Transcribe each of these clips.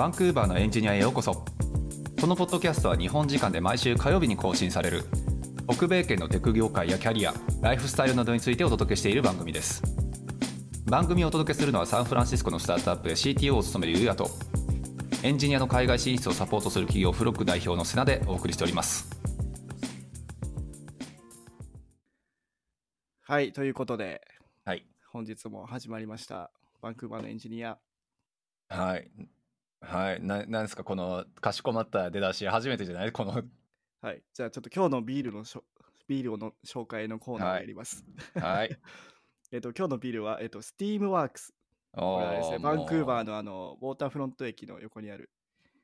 バンクーバーのエンジニアへようこそ。このポッドキャストは日本時間で毎週火曜日に更新される。北米圏のテク業界やキャリアライフスタイルなどについてお届けしている番組です。番組をお届けするのはサンフランシスコのスタートアップで CTO を務めるユうヤとエンジニアの海外進出をサポートする企業フロック代表のセナでお送りしております。はい、ということで、はい。本日も始まりました。バンクーバーのエンジニア。はいはい。ななんですか？このかしこまった出だし初めてじゃない？この。はい、じゃあちょっと今日のビールのしょビールの紹介のコーナーをはいやります。はい。えっと、今日のビールは、えっと、スティームワークス。これはですね、バンクーバーののあの、ウォーターフロント駅の横にある。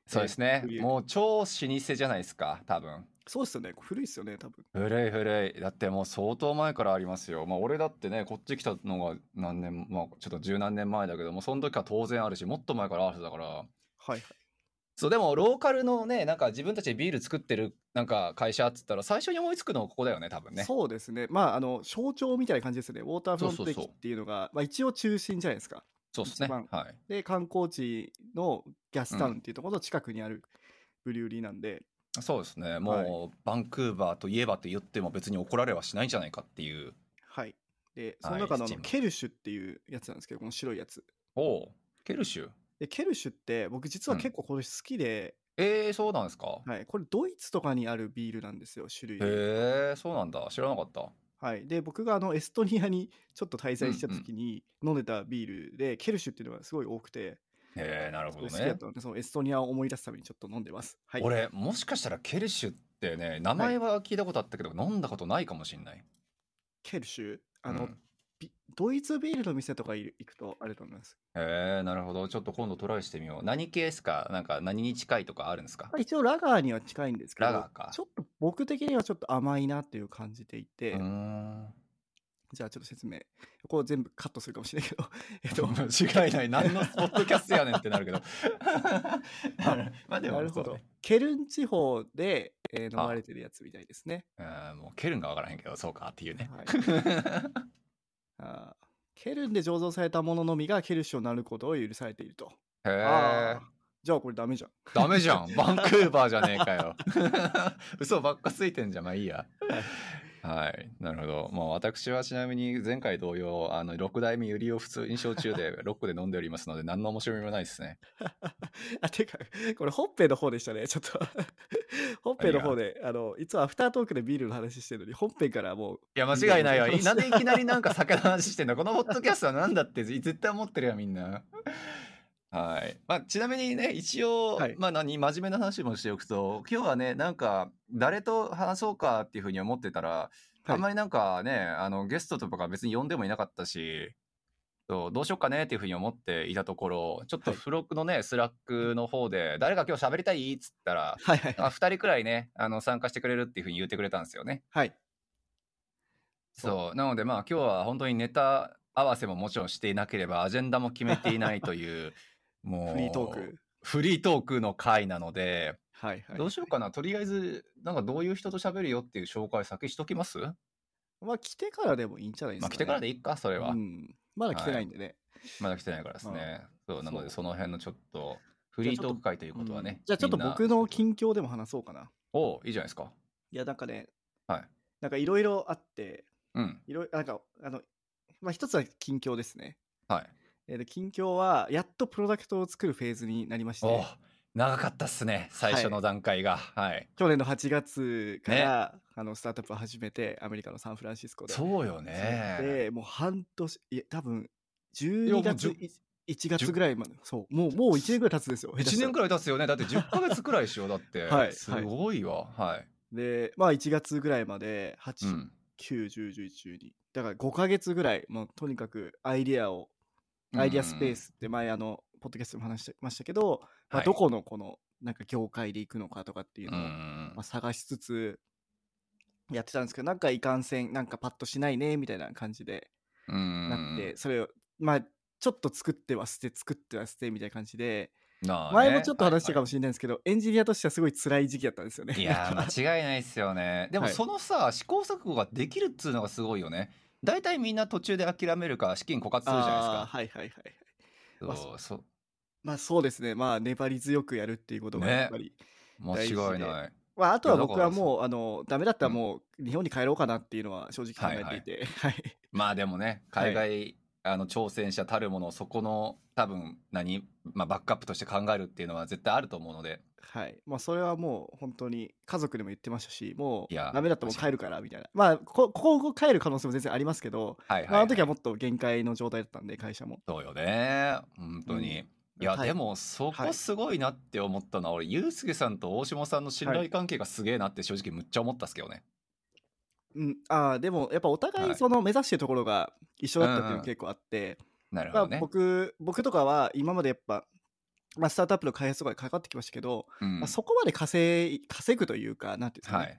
そうですね。冬もう超老舗じゃないですか？多分。そうですよね、古いですよね、多分。古い古い。だってもう相当前からありますよ。まあ俺だってねこっち来たのが何年まあちょっと十何年前だけどもその時は当然あるしもっと前からあるだからはいはい。そうでもローカルのねなんか自分たちでビール作ってるなんか会社っつったら最初に思いつくのはここだよね多分ね。そうですね、まあ、あの、象徴みたいな感じですね。ウォーターフロント駅っていうのが、まあ、一応中心じゃないですか。そうですね。はい。で、観光地のギャスタウンっていうところの近くにあるブリューリーなんで、そうですね。もう、バンクーバーといえばって言っても別に怒られはしないんじゃないかっていう。はい。で、そはいの中のあのケルシュっていうやつなんですけど、この白いやつ。おおケルシュ？で、ケルシュって僕実はうん。結構これ好きで、えー、そうなんですか？はい、これドイツとかにあるビールなんですよ、種類で。へえそうなんだ。知らなかった。はい。で、僕があのエストニアにちょっと滞在した時に飲んでたビールで、ケルシュっていうのがすごい多くて、へえなるほど好きだね。ったので、そのエストニアを思い出すためにちょっと飲んでます。はい。俺もしかしたらケルシュってね名前は聞いたことあったけど、飲んだことないかもしんない。ケルシュ、あの、うん。ビドイツビールの店とか行くとあると思います。へえなるほど。ちょっと今度トライしてみよう。何系ですか？なんか何に近いとかあるんですか？まあ一応ラガーには近いんですけど、ラガーか。ちょっと僕的にはちょっと甘いなっていう感じて。いて、じゃあちょっと説明。ここ全部カットするかもしれないけど、えっと、間違いない。何のポッドキャストやねんってなるけど。まあ でもなるほど。ケルン地方で、えー飲あ。まれてるやつみたいですね。うんもうケルンが分からへんけどそうかっていうね、はいあーケルンで醸造されたもののみがケルシュをなることを許されていると。へえじゃあこれダメじゃん。ダメじゃん。バンクーバーじゃねえかよ。嘘ばっかついてんじゃん。まあいいやはい。なるほど。もう私はちなみに前回同様あの6代目ユリを普通に焼酎でロックで飲んでおりますので何の面白みもないですね。あ、てか、これ、ホッペの方でしたね、ちょっと。ホッペの方で、あの、いつもアフタートークでビールの話してるのに、本編からもう、いや間違いないよ。いいねなんでいきなりなんか酒の話してんだこのポッドキャストはなんだって絶対思ってるよみんなはい。まあ、ちなみにね一応、はい。まあ何真面目な話もしておくと今日はねなんか誰と話そうかっていうふうに思ってたら、あんまりなんかねあのゲストとか別に呼んでもいなかったしどうしようかねっていうふうに思っていたところちょっとはい。 Frog のね、 Slack の方で誰が今日喋りたいっつったらはいはいあ2人くらいねあの参加してくれるっていうふうに言ってくれたんですよね。はい。そう。なのでまあ今日は本当にネタ合わせももちろんしていなければアジェンダも決めていないというもうフリートーク。フリートークの回なので、はいはい。どうしようかなとりあえずなんかどういう人と喋るよっていう紹介先しときます？まあ、来てからでもいいんじゃないですか、ね。まあ来てからでいいかそれは、うん。まだ来てないんでね。まだ来てないからですね、そうなのでそその辺のちょっとフリートーク会ということはねうん、じゃあちょっと僕の近況でも話そうかな。おいいじゃないですかいや、なんかね、はいなんかいろいろあって、うんいろいろ、なんか、あの、まあ、一つは近況ですね。はいえーで近況は、やっとプロダクトを作るフェーズになりまして、お長かったっすね最初の段階が。はい、去年の8月から、あのスタートアップを始めて、アメリカのサンフランシスコで。そうよね。で、もう半年、いや、多分いやも12う月、じゅい1月ぐらいまで、そう、もう、もう1年ぐらい経つんですよ。1年くらい。経つよね。だって10ヶ月くらいしようだって。はいすごいわ。はい、で、まあ1月ぐらいまで、8、うん。9、10、11、12。だから5ヶ月ぐらい、もうとにかくアイディアを、アイディアスペースって前、あの、ポッドキャストでも話してましたけど、まあはい。どこのこの、なんか業界で行くのかとかっていううのを、ん。まあ、探しつつ、やってたんですけど、なんかいかんせん、なんかパッとしないね、みたいな感じでうん。なって、それを、まあ、ちょっと作っては捨て、作っては捨てみたいな感じで、前もちょっと話したかもはい。しれないんですけど、エンジニアとしてはすごい辛い時期だったんですよね。はいいやー間違いないっすよね。でもはい。そのさ、試行錯誤ができるっつうのがすごいよね大体みんな途中で諦めるか資金枯渇するじゃないですかはいはいはいはい。まあそうそうまあそうですね。まあ粘り強くやるっていうことがねやっぱり。間違いない。まああとは僕はもう、あの、ダメだったらもう日本に帰ろうかなっていうのは正直考えていて。はい。まあでもね、海外、あの挑戦者たるものをそこの多分何、まあ、バックアップとして考えるっていうのは絶対あると思うので、はい。まあそれはもう本当に家族でも言ってましたし、もういやダメだったらもう帰るからみたいな。まあこ今後帰る可能性も全然ありますけど、はいはい、まあ、あの時はもっと限界の状態だったんで、会社も。そうよね。本当に。うんいや、はいでもそはいこすごいなって思ったのは、俺、ユうスケさんと大島さんの信頼関係がすげえなって正直むっちゃ思ったっすけどね。うん、ああでもやっぱお互はいいその目指してるところが一緒だったっていうのが結構あって、なるほどね。まあ、僕僕とかは今までやっぱ、まあ、スタートアップの開発とかにかかってきましたけど、うんまあ、そこまで稼い稼ぐというかなんていうんですかね、はい。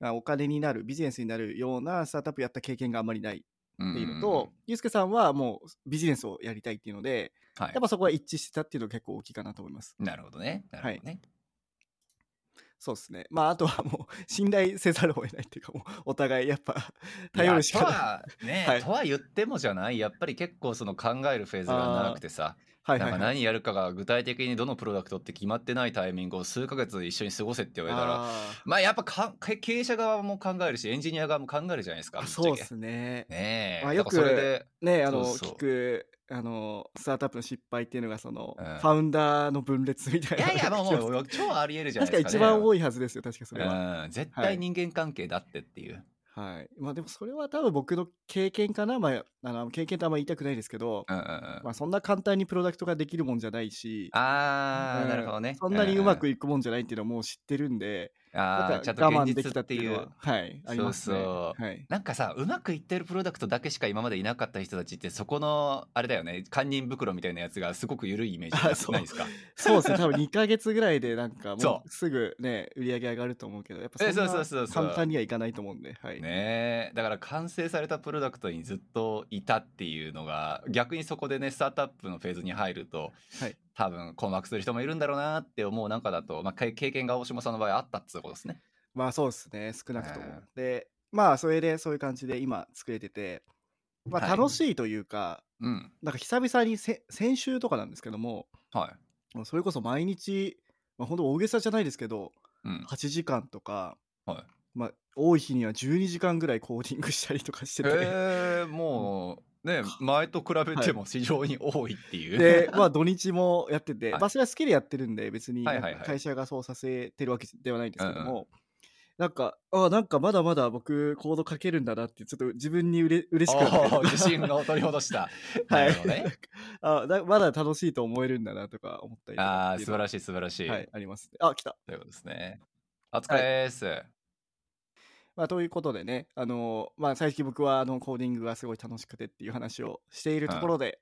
まあお金になるビジネスになるようなスタートアップやった経験があんまりないっっていうのと、ゆうすけさんはもうビジネスをやりたいっていうのではい。やっぱそこは一致してたっていうのが結構大きいかなと思います。なるほどね。なるほどね。そうですね。まああとはもう信頼せざるを得ないっていうかもうお互いやっぱ頼るしかない。いやとはね、はい。とは言ってもじゃない。やっぱり結構その考えるフェーズが長くてさ、なんかはいはい。はい何やるかが具体的にどのプロダクトって決まってないタイミングを数ヶ月一緒に過ごせって言われたらあまあやっぱか経営者側も考えるしエンジニア側も考えるじゃないですかそうですね。ねえ、まあよくそれでねあの聞くあのスタートアップの失敗っていうのがその、うん。ファウンダーの分裂みたいないやいやもう超ありえるじゃない確かですか、ね、一番多いはずですよ確かそれは、うん、絶対人間関係だってっていう、はいまあでもそれは多分僕の経験かな。まああの経験とあんま言いたくないですけど、うんうんうんまあそんな簡単にプロダクトができるもんじゃないしあー、うん。なるほどね。そんなにうまくいいくもんじゃないっていうのはもう知ってるんで、あーだちゃんから我慢と現実できたっていうは。はいありますね。そうそう。はい。なんかさうまくいってるプロダクトだけしか今までいなかった人たちってそこのあれだよね堪忍袋みたいなやつがすごく緩いイメージ ないですか？そうですね。多分2ヶ月ぐらいでなんかもそう。すぐね売り上げ上がると思うけどやっぱえそうそうそうそうな簡単にはいかないと思うんではい、ねえ。だから完成されたプロダクトにずっといたっていうのが逆にそこでねスタートアップのフェーズに入ると、はい多分困惑する人もいるんだろうなって思う中だと、まあ、経経験が大島さんの場合あったってことですね。まあそうですね。少なくとも、うんでまあそれでそういう感じで今作れててまあはい。楽しいというか、うん。なんか久々にせ先週とかなんですけどもはい。それこそ毎日、まあ、本当大げさじゃないですけどうん。8時間とか、はい。まあ、多い日には12時間ぐらいコーディングしたりとかしてて、えー、もうね前と比べても非常に多いっていう。でまあ土日もやってて、はいまあそれは好きでやってるんで別に会社がそうさせてるわけではないんですけどうんも、なんかあなんかまだまだ僕コード書けるんだなってちょっと自分にうれ嬉しくなって自信を取り戻した。はないね。あだまだ楽しいと思えるんだなとか思ったりああ素晴らしい素晴らしい。はいありますねあ来たということですね。お疲れです。まあ、ということでね、あのまあ、最近僕はあのコーディングがすごい楽しくてっていう話をしているところで、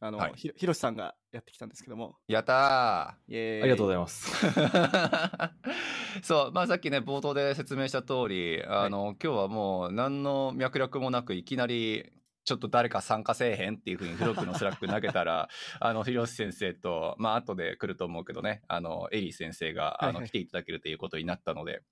あのはいひひろしさんがやってきたんですけども、やったー。ありがとうございます。そう、まあ、さっきね冒頭で説明した通りあの、今日はもう何の脈絡もなくいきなりちょっと誰か参加せえへんっていうふうに Frog の Slack 投げたら あのひろし先生とまあ後で来ると思うけどねあのエリー先生があの、はいはい来ていただけるということになったので。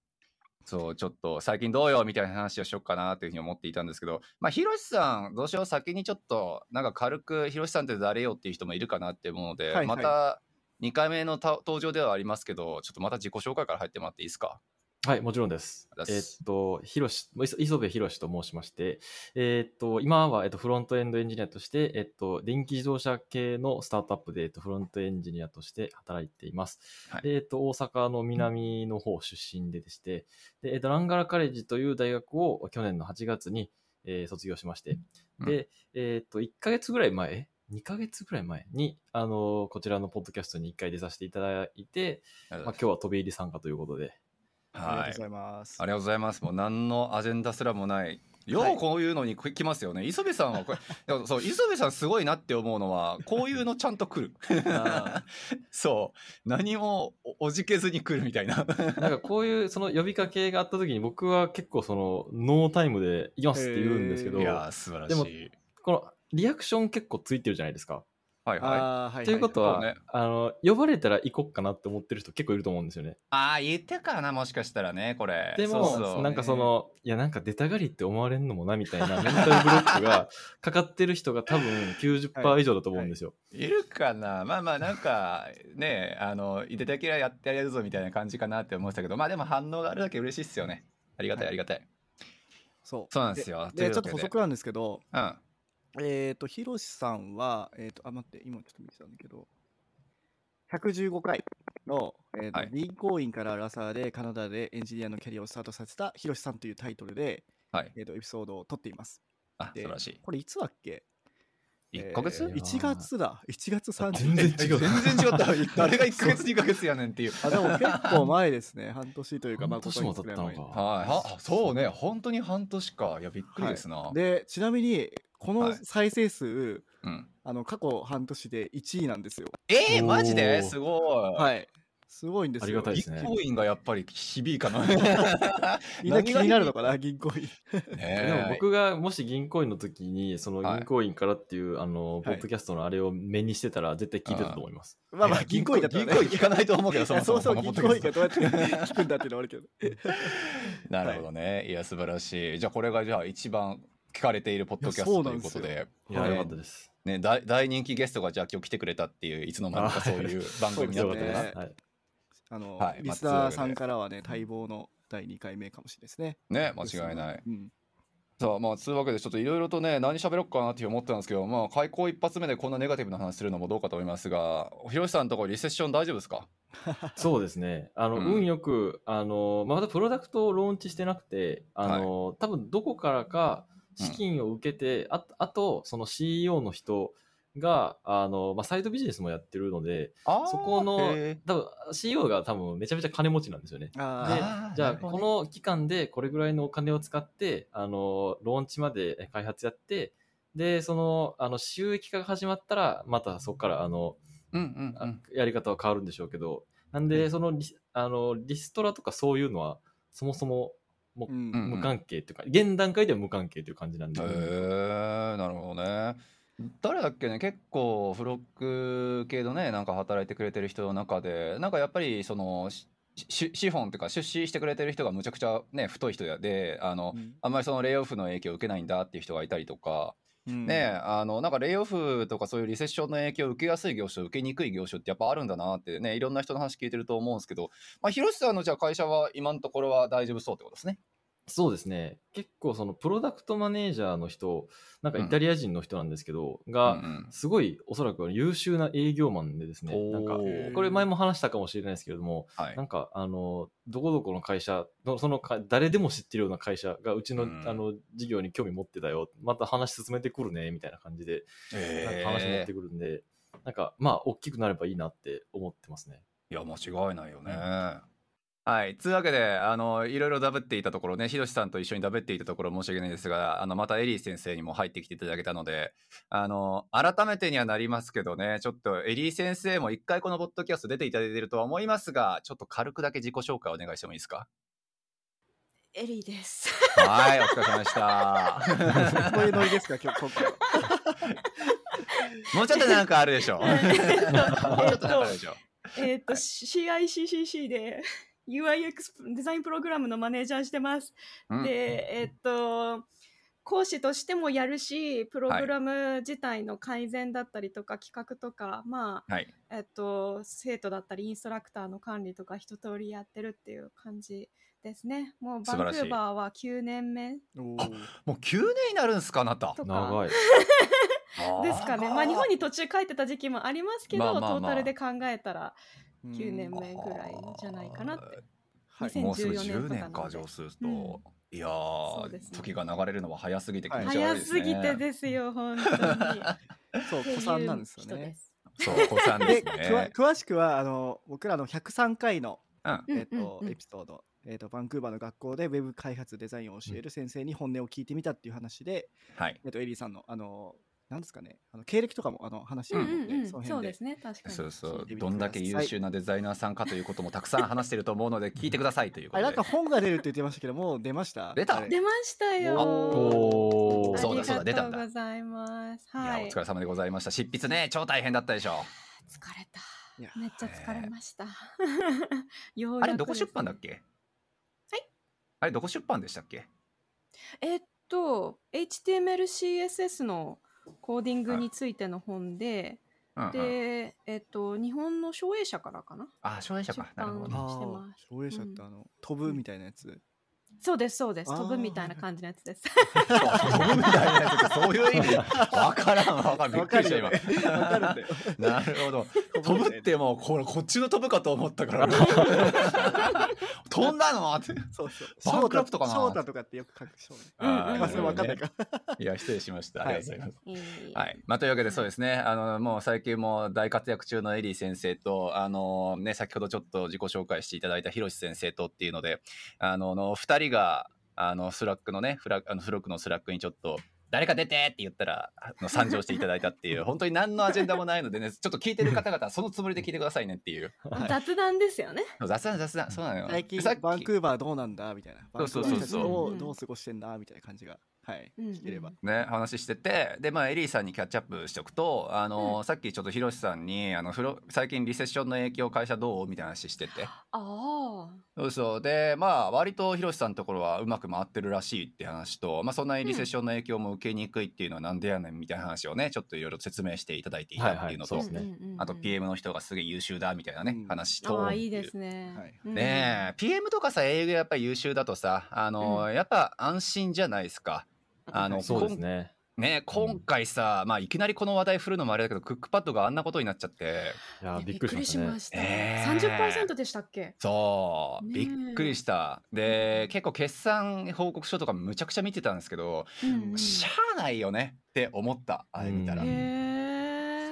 そうちょっと最近どうよみたいな話をしようかなというふうに思っていたんですけどまあひろしさんどうしよう先にちょっとなんか軽くひろしさんって誰よっていう人もいるかなって思うので、はいはい。また2回目のた登場ではありますけどちょっとまた自己紹介から入ってもらっていいですか？はい、もちろんです。す。えっと、ひろし、磯磯部ひろしと申しまして、えっと、今は、えっと、フロントエンドエンジニアとして、えっと、電気自動車系のスタートアップで、えっと、フロントエンジニアとして働いています。はい。でえっと、大阪の南の方出身ででして、で、えっと、ランガラカレッジという大学を去年の8月に、えー卒業しまして、で、えっと、1ヶ月ぐらい前、2ヶ月ぐらい前に、あのこちらのポッドキャストに1回出させていただいて、まあ、今日は飛び入り参加ということで、はい。ありがとうございます。ありがとうございます。もう何のアジェンダすらもない。よはい。うこういうのに来ますよね、磯部さんはこれ そう磯部さんすごいなって思うのはこういうのちゃんと来る。あ そう。何もおおじけずに来るみたいな。なんかこういうその呼びかけがあった時に僕は結構そのノータイムで行きますって言うんですけどいやー素晴らしでもいこのリアクション結構ついてるじゃないですかはいはい。ということは、そうね。あの呼ばれたら行こっかなって思ってる人結構いると思うんですよね。ああ、言ってかな、もしかしたらね、これ。でもそうそう。なんかそのいやなんか出たがりって思われんのもなみたいなメンタルブロックが かかってる人が多分90%以上だと思うんですよ。いるかな。まあまあなんかねあのいでたきらやってやるぞみたいな感じかなって思ってたけどまあでも反応があるだけ嬉しいっすよね。ありがたいはい。ありがたい、そう。そうなんですよ。といで。でちょっと補足なんですけどうんえっ、とひろしさんはえっ、とあ待って今ちょっと見てたんだけど115回の、えーとはい。銀行員からラサーでカナダでエンジニアのキャリアをスタートさせたひろしさんというタイトルで、はい。えー、とエピソードを撮っています。であ素晴らしこれいつだっけ？い1ヶ月、えー、1月だ。1月30全然違う。全然違った。誰が1ヶ月2ヶ月やねんっていう。あでも結構前ですね。半年というかまあ半年も経ったの5ヶ月ぐらい前か。はい。はそうね。本当に半年か。いやびっくりですな、はい。でちなみにこのはい。再生数、うん、あの過去半年で1位なんですよ。えー、マジで？すごい、はい。すごいんですよ。ありがたいですね。銀行員がやっぱり響いかな みんな気になるのかかな銀行員。でも僕がもし銀行員の時にそのはい。銀行員からっていう、あのはい。ポッドキャストのあれを目にしてたら絶対聞いてたと思います。まあまあ銀行員だったらね銀行員聞かないと思うけどそもそも そうそう銀行員がどうやって聞くんだっていうのはあるけど。なるほどね、い、や素晴らしい。じゃあこれがじゃあ一番聞かれているポッドキャストとないうことで。いや、はいよかったです。ね大大人気ゲストがじゃあ今日来てくれたっていういつの間にかそういう番組になってたな、そうです。ね。はい、あの、はいリスナーさんからはね待望の第2回目かもしれないですね。ね間違いない。うん。さあまあそういうわけでちょっといろいろとね何喋ろうかなって思ってたんですけどまあ開口一発目でこんなネガティブな話するのもどうかと思いますがひろしさんのところリセッション大丈夫ですか？そうですね。あの、うん。運よく、あの、まあまだプロダクトをローンチしてなくて、あの、多分どこからか資金を受けて、ああと、その CEO の人が、あの、まあ、サイドビジネスもやってるので、そこの多分 CEO が多分めちゃめちゃ金持ちなんですよね。でじゃあ、この期間でこれぐらいのお金を使って、あの、ローンチまで開発やって、で、その、あの、収益化が始まったら、またそこから、あの、うんうんうあんやり方は変わるんでしょうけど、なんで、そのリあのリストラとかそういうのは、そもそももううんうん。無関係というか、現段階では無関係という感じなんで、へえなるほどね。誰だっけね結構フロック系のねなんか働いてくれてる人の中でなんかやっぱりそのしし資本っていうか出資してくれてる人がむちゃくちゃね太い人であの、うん。あんまりそのレイオフの影響を受けないんだっていう人がいたりとか、ねあのなんかレイオフとかそういうリセッションの影響を受けやすい業種受けにくい業種ってやっぱあるんだなってねいろんな人の話聞いてると思うんですけど、まあ、広瀬さんのじゃあ会社は今のところは大丈夫そうってことですね。そうですね、結構そのプロダクトマネージャーの人、なんかイタリア人の人なんですけど、が、うんうん。すごいおそらく優秀な営業マンでですね、なんかおーこれ前も話したかもしれないですけれども、はい。なんかあのどこどこの会社のそのか誰でも知ってるような会社がうちの,、うん。あの事業に興味持ってたよ。また話進めてくるねみたいな感じでなんか話持ってくるんで、なんかまあ大きくなればいいなって思ってますね。いや間違いないよね。はい。つうわけで、あの、いろいろダブっていたところね、ひろしさんと一緒にダブっていたところ申し訳ないですが、あの、またエリー先生にも入ってきていただけたので、あの、改めてにはなりますけどね、ちょっとエリー先生も一回このポッドキャスト出ていただいているとは思いますが、ちょっと軽くだけ自己紹介お願いしてもいいですか？エリーです。はい、お疲れ様でした。こういうノリですか今日今回はもうちょっとなんかあるでしょ。もうえちょっとなんかあるとでしょ。えっと CICCC で UIX デザインプログラムのマネージャーしてます。うんでえっと講師としてもやるしプログラム自体の改善だったりとか企画とか、まあはい。えっと生徒だったりインストラクターの管理とか一通りやってるっていう感じですね。もうバンクーバーは9年目もう9年になるんすか、あなた。長い。ですかね。まあ日本に途中帰ってた時期もありますけど、まあまあまあトータルで考えたらうん9年目ぐらいじゃないかなって。はいもうすぐ10 2014年とか上数と、うんいやー、ね時が流れるのは早すぎて気持ち悪い早ですね。すぎてですよ、本当に。そう子さんなんですよねそう、子さんでですね。くわ詳しくはあの僕らの103回の、うん、うんえっとうんうんエピソード、えっとバンクーバーの学校でウェブ開発デザインを教える先生に本音を聞いてみたっていう話で、はい。えっとエリーさんのあのなんですかね。あの経歴とかもあの話してうんるので、うんうん。その辺で。そうですね、確かに。そうそう。どんだけ優秀なデザイナーさんかということもたくさん話してると思うので聞いてくださいということで。あれなんか本が出るって言ってましたけどもう出ました？出た。出ましたよ。おうそうだそうだ出たんだありがとうございます。いやはい。お疲れ様でございました。執筆ね超大変だったでしょ。疲れた。いや。めっちゃ疲れました。ようやくあれどこ出版だっけ？けあれどこ出版でしたっけ？えっと、HTML、CSS のコーディングについての本で、うんうん。で、えっと、日本の商栄社からかな？あ障害者か。なるほどあしてます。あ、障害者ってあの、飛ぶみたいなやつ？そうです、そうです。飛ぶみたいな感じのやつです。飛ぶみたいなやつってそういう意味？わからんわからんびっくりした今。なるほど。飛ぶってもうこれこっちの飛ぶかと思ったから 飛んだの？って。そうそう。 bankrupt かな？翔太とかってよく書く翔太。うん。うんうんまあ、それわかんないか。いや失礼しました。ありがとうございます。はい。まあ、というわけでそうですね、あの、もう最近も大活躍中のエリー先生と、あの、ね、先ほどちょっと自己紹介していただいたヒロシ先生とっていうので、あの、の二人が、あの、 Slack のね、フラあの Frog の Slack にちょっと、誰か出てって言ったら、あの参上していただいたっていう、本当に何のアジェンダもないのでね、ちょっと聞いてる方々はそのつもりで聞いてくださいねっていう。雑談ですよね。雑談雑談、そうなのよ。最近バンクーバーどうなんだみたいな。そうそうそうバンクーバーそうどう過ごしてんだみたいな感じが、はい、うんうん。聞ければ。ね、話しててで、まあ、エリーさんにキャッチアップしておくとあの、うん。さっきちょっとヒロシさんにあのフロ最近リセッションの影響会社どうみたいな話してて。ああ。そうそう。でまあ割とヒロシさんのところはうまく回ってるらしいって話と、まあ、そんなにリセッションの影響も受けにくいっていうのはなんでやねんみたいな話をねちょっといろいろ説明していただいていたっていうのと、はいはい。そうですね。あと PM の人がすげえ優秀だみたいなね、うん。話とああ、いいですね。はい。うん。ねえ PM とかさ営業やっぱり優秀だとさあの、うやっぱ安心じゃないですか。あの そうですね。ね今回さ、まあいきなりこの話題振るのもあれだけどクックパッドがあんなことになっちゃって。いや、ね。びっくりしました。ね。え。ー三十パーセントでしたっけ？そう、びっくりした。で結構決算報告書とかむちゃくちゃ見てたんですけど、うんうん。しゃあないよねって思った。あれ見たら。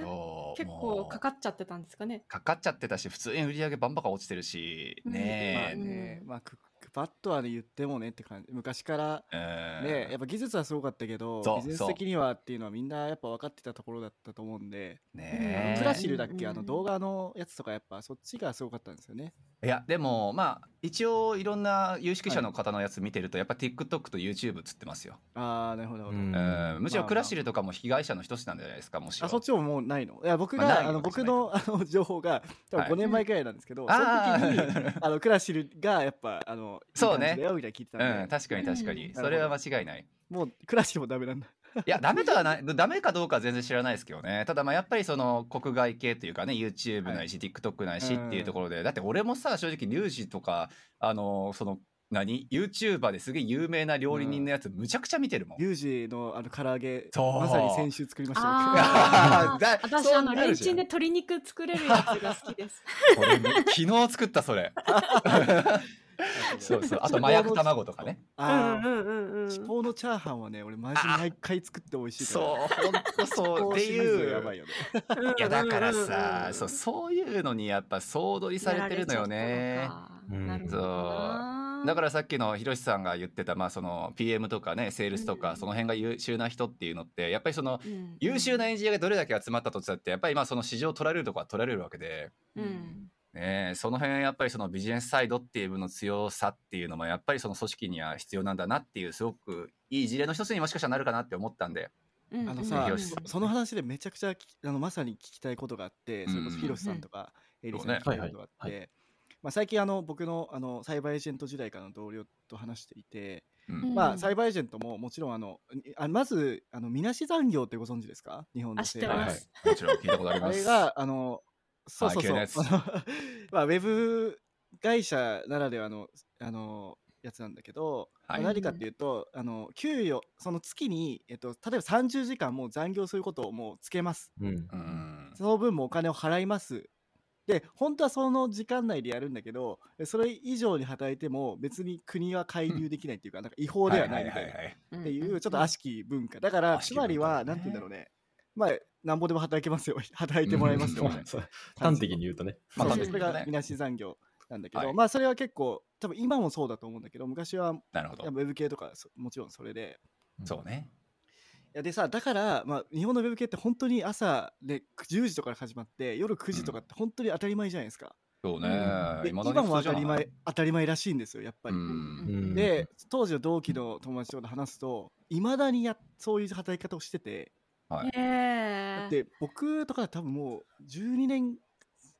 そう結もう。構かかっちゃってたんですかね？かかっちゃってたし普通に売り上げバンバカ落ちてるし。うん。まねえ、あね、まあクックパッドはね言ってもねって感じ。昔から。うんね、やっぱ技術はすごかったけどそう、ビジネス的にはっていうのはみんなやっぱ分かってたところだったと思うんで、ねえクラシルだっけ、うんあの動画のやつとかやっぱそっちがすごかったんですよね。いやでもまあ一応いろんな有識者の方のやつ見てると、やっぱ TikTok と YouTube つってますよ、ああ、なるほど、なるほど。うん。うん。むしろまあクラシルとかも被害者の一つなんじゃないですかもしろあそっちももうないの。いや僕が、まああの僕のあの情報が多はい。分5年前くらいなんですけど、あその時にーあのクラシルがやっぱあのそうね。い聞いてたんで、うん、確かに確かに、うん。それは間違いない。もうクラシルもダメなんだ。いや、ダメとはない、ダメかどうかは全然知らないですけどね。ただまあやっぱりその国外系というかね、YouTube ないし、TikTok ないしっていうところで、だって俺もさ、正直リュウジとか、あの、その、何 ?YouTuber ですげえ有名な料理人のやつ、むちゃくちゃ見てるもん。リュウジのあの唐揚げ、まさに先週作りましたあー だ私あのレンチンで鶏肉作れるやつが好きです。昨日作ったそれ。僕。そうそう。あと麻薬卵とかね。ああ、うんうんうんチポのチャーハンはね、俺マジ毎回作って美味しい。そう、ほんとそう。っていう。やばいよね。いやだからさ、うんそうそういうのにやっぱ総取りされてるのよね。なるほどなだからさっきのひろしさんが言ってた、まあ、その PM とかねセールスとか、うんその辺が優秀な人っていうのってやっぱりそのうん優秀なエンジニアがどれだけ集まったとしたってやっぱりまあその市場を取られるとこは取られるわけで、うんね。え、その辺やっぱりそのビジネスサイドっていう部分の強さっていうのもやっぱりその組織には必要なんだなっていうすごくいい事例の一つにもしかしたらなるかなって思ったんで。うん。あのさ、うんそその話でめちゃくちゃきあのまさに聞きたいことがあって、それこそうんヒロシさんとか、エリさんそうね。に聞きたいことがあって、はい。はまあ、最近あの僕のあのサイバーエージェント時代からの同僚と話していて、うん。うん。まあ、サイバーエージェントももちろんあのあまずあのみなし残業ってご存知ですか？日本のあ知ってまはいすもちろん聞いたことあります。あれがあのそうそうそう、まあ、ウェブ会社ならではのあのやつなんだけど、はい。まあ何かっていうとあの給与その月に、えっと、例えば30時間もう残業することをもうつけます。うん。うん。その分もお金を払います。で本当はその時間内でやるんだけどそれ以上に働いても別に国は介入できないっていうか,、なんか違法ではないみたいな。はいっていうちょっと悪しき文化。だからつまりはねなんて言うんだろうね。まあなんぼでも働けますよ。働いてもらいますよ、端的に言うとね。まあそれがみなし残業なんだけど、はい。まあそれは結構多分今もそうだと思うんだけど昔はなるほど。ウェブ系とかそもちろんそれで。そうね。いやでさだから、まあ、日本のウェブ系って本当に朝で10時とかから始まって夜9時とかって本当に当たり前じゃないですか、そうね。で今今も当たり前当たり前らしいんですよやっぱり。うん。うんで当時の同期の友達と話すといまだにやそういう働き方をしててはい。だって僕とか多分もう12年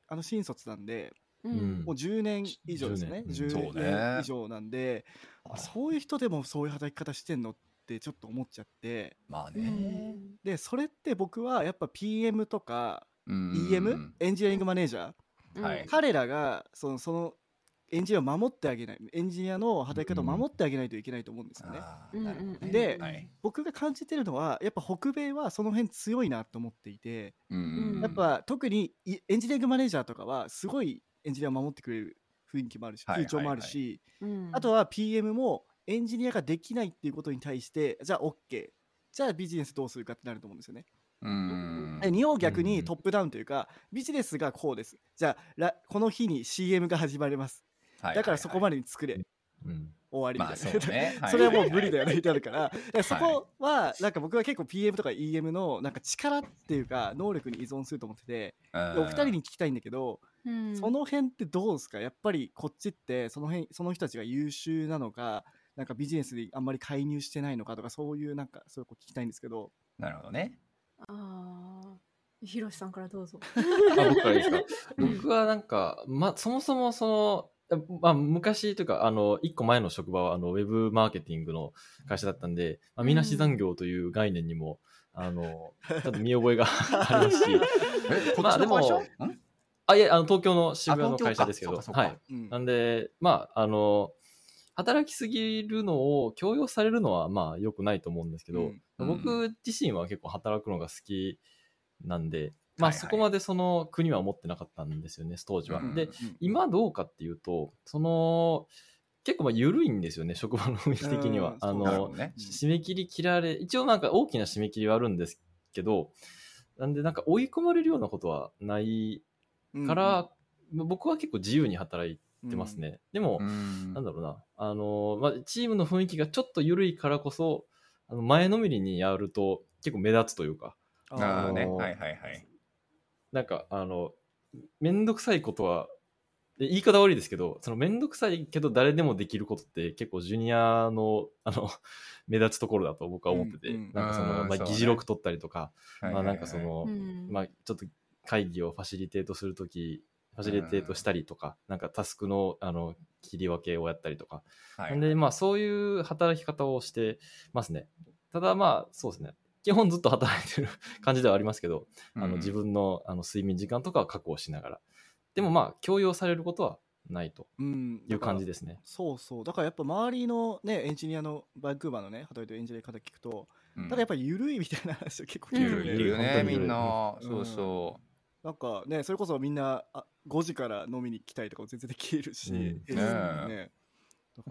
あの新卒なんでううん。んもう10年以上ですね。10 10年以上なんであそういう人でもそういう働き方してんのってちょっと思っちゃって。まあうねん。でそれって僕はやっぱ PM とかうん。EM エンジニアリングマネージャー。はい。彼らがそのそのエンジニアを守ってあげないエンジニアの働き方を守ってあげないといけないと思うんですよね。うんではい。僕が感じてるのはやっぱ北米はその辺強いなと思っていて、うんやっぱ特にいエンジニアリングマネージャーとかはすごいエンジニアを守ってくれる雰囲気もあるしはい風潮もあるし、うん。あとは PM もエンジニアができないっていうことに対してじゃあ OK じゃあビジネスどうするかってなると思うんですよね。うん。で日本は逆うん。にトップダウンというか、ビジネスがこうです。じゃあらこの日に CM が始まりますだからそこまででに作れ、うん終わりまあみたいな、そうね。それはもう無理だよねってなるから。だからそこはなんか僕は結構 PM とか EM のなんか力っていうか能力に依存すると思っててでお二人に聞きたいんだけど、うん。その辺ってどうですか？やっぱりこっちってその辺その人たちが優秀なのかなんかビジネスにあんまり介入してないのかとかそういうなんかそういうこと聞きたいんですけど。なるほどね。ああひろしさんからどうぞ。あ僕からいいですか？う ん僕はなんか、ま、そもそもその、まあ、昔というか、あの、一個前の職場は、あの、ウェブマーケティングの会社だったんで、まあ、みなし残業という概念にも、あの、ちょっと見覚えが ありますし、えこまあっちの会社でもあ、いえ、あの、東京の渋谷の会社ですけど、はい。うん。なんで、まあ、あの、働きすぎるのを強要されるのは、まあ、良くないと思うんですけど、うん。僕自身は結構働くのが好きなんで、まあ、そこまでその国は持ってなかったんですよね、当時は。うんで、今どうかっていうと、その、結構まあ緩いんですよね、職場の雰囲気的には。あの締め切り切られ、一応なんか大きな締め切りはあるんですけど、なんでなんか追い込まれるようなことはないうんから、僕は結構自由に働いてますね。でも、うん。なんだろうな、あの、まあ、チームの雰囲気がちょっと緩いからこそ、あの前のめりにやると結構目立つというか、あああねはいはいはいなんか、あの、めんどくさいことは、で言い方悪いですけど、そのめんどくさいけど誰でもできることって結構ジュニアの、あの、目立つところだと僕は思ってて、うんうん。なんかその、まあ、議事録取ったりとか、はいまあなんかその、うん。まあちょっと会議をファシリテートするとき、ファシリテートしたりとか、なんかタスクの、あの、切り分けをやったりとか、はいで、まあ、そういう働き方をしてますね。ただ、まあ、そうですね。基本ずっと働いてる 感じではありますけど、あのうん。自分のあの睡眠時間とかは確保しながら。でも、まあ、強要されることはないとうん。いう感じでですね。そうそう。だからやっぱ周りのねエンジニアのバンクーバーのね働いてるエンジニアの方聞くとうん。ただやっぱり緩いみたいな話を結構聞くんでゆるよね。みんなうん。そうそなんかねそれこそみんなあ5時から飲みに来たりとかも全然できるし、うん。ねだからう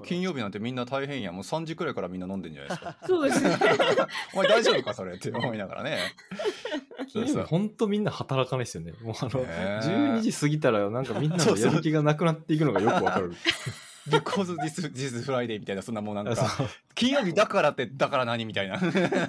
金曜日なんてみんな大変やもう3時くらいからみんな飲んでんじゃないですか。そうですね。お前大丈夫かそれって思いながらね。そうそう。本当みんな働かないですよね。もうあの、ねえ。12時過ぎたらなんかみんなのやる気がなくなっていくのがよくわかる。Because this, this Friday みたいなそんなもうなんか金曜日だからってだから何みたいな。こ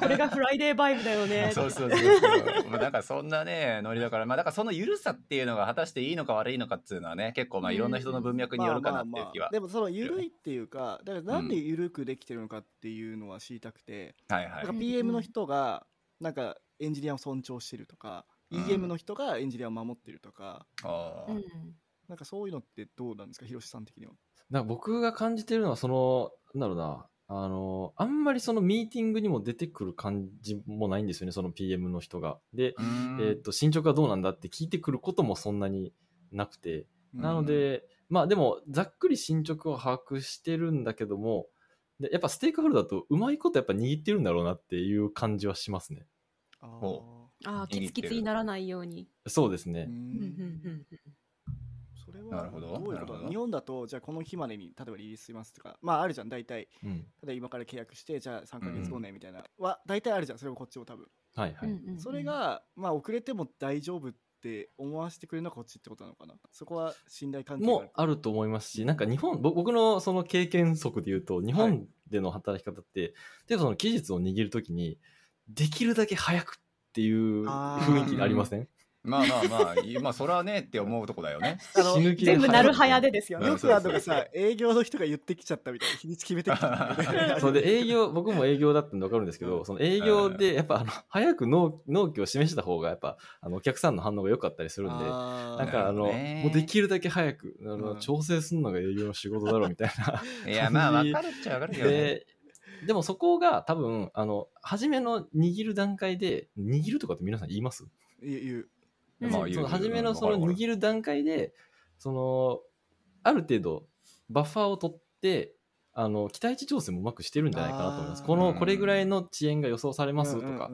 れがフライデーバイブだよね。そうそうそうそう。まあなんかそんなねノリだからまあだからその緩さっていうのが果たしていいのか悪いのかっていうのはね結構まあいろんな人の文脈によるかなっていう気はでもその緩いっていうかだからなんで緩くできてるのかっていうのは知りたくて、はいはい。なんか PM の人がなんかエンジニアを尊重してるとか、うん。EM の人がエンジニアを守ってるとか。うんなんかそういうのってどうなんですか？広瀬さん的には。なんか僕が感じてるのは、その、なんだろうな、あの、あんまりそのミーティングにも出てくる感じもないんですよね、その PM の人が。で、うん。えっ、と、進捗はどうなんだって聞いてくることもそんなになくて、なので、まあでも、ざっくり進捗を把握してるんだけども、でやっぱステークホルダーとうまいことやっぱ握ってるんだろうなっていう感じはしますね。ああキツキツにならないように。そうですね。うんなるほど。どういうこと？日本だとじゃあこの日までに例えばリリースしますとかまああるじゃん大体。うん。ただ今から契約してじゃあ3ヶ月後ねみたいな、は大体あるじゃんそれもこっちも多分、はいはい。うんうんうん。それがまあ遅れても大丈夫って思わせてくれるのはこっちってことなのかな？そこは信頼関係がもあると思いますし、なんか日本、ぼ僕のその経験則で言うと、日はい。本での働き方って、例えばその期日を握るときに、できるだけ早くっていう雰囲気ありません？まあまあまあまあそれはねって思うとこだよね。あの死ぬ気で全部なるはやでですよね。よくあるのがさ、営業の人が言ってきちゃったみたいな、日にち決めてきちゃったみたいな。そうで営業僕も営業だったんで分かるんですけど、その営業でやっぱあの早く納納期を示した方がやっぱあのお客さんの反応が良かったりするんであー。なんかあの、なるほどね。もうできるだけ早くあの、うん。調整するのが営業の仕事だろうみたいな。いやまあわかるっちゃわかるけどね。ででもそこが多分あの初めの握る段階で握るとかって皆さん言います？言う言う。うん。まあその初めのその握る段階でそのある程度バッファーを取ってあの期待値調整もうまくしてるんじゃないかなと思います。このこれぐらいの遅延が予想されますとか、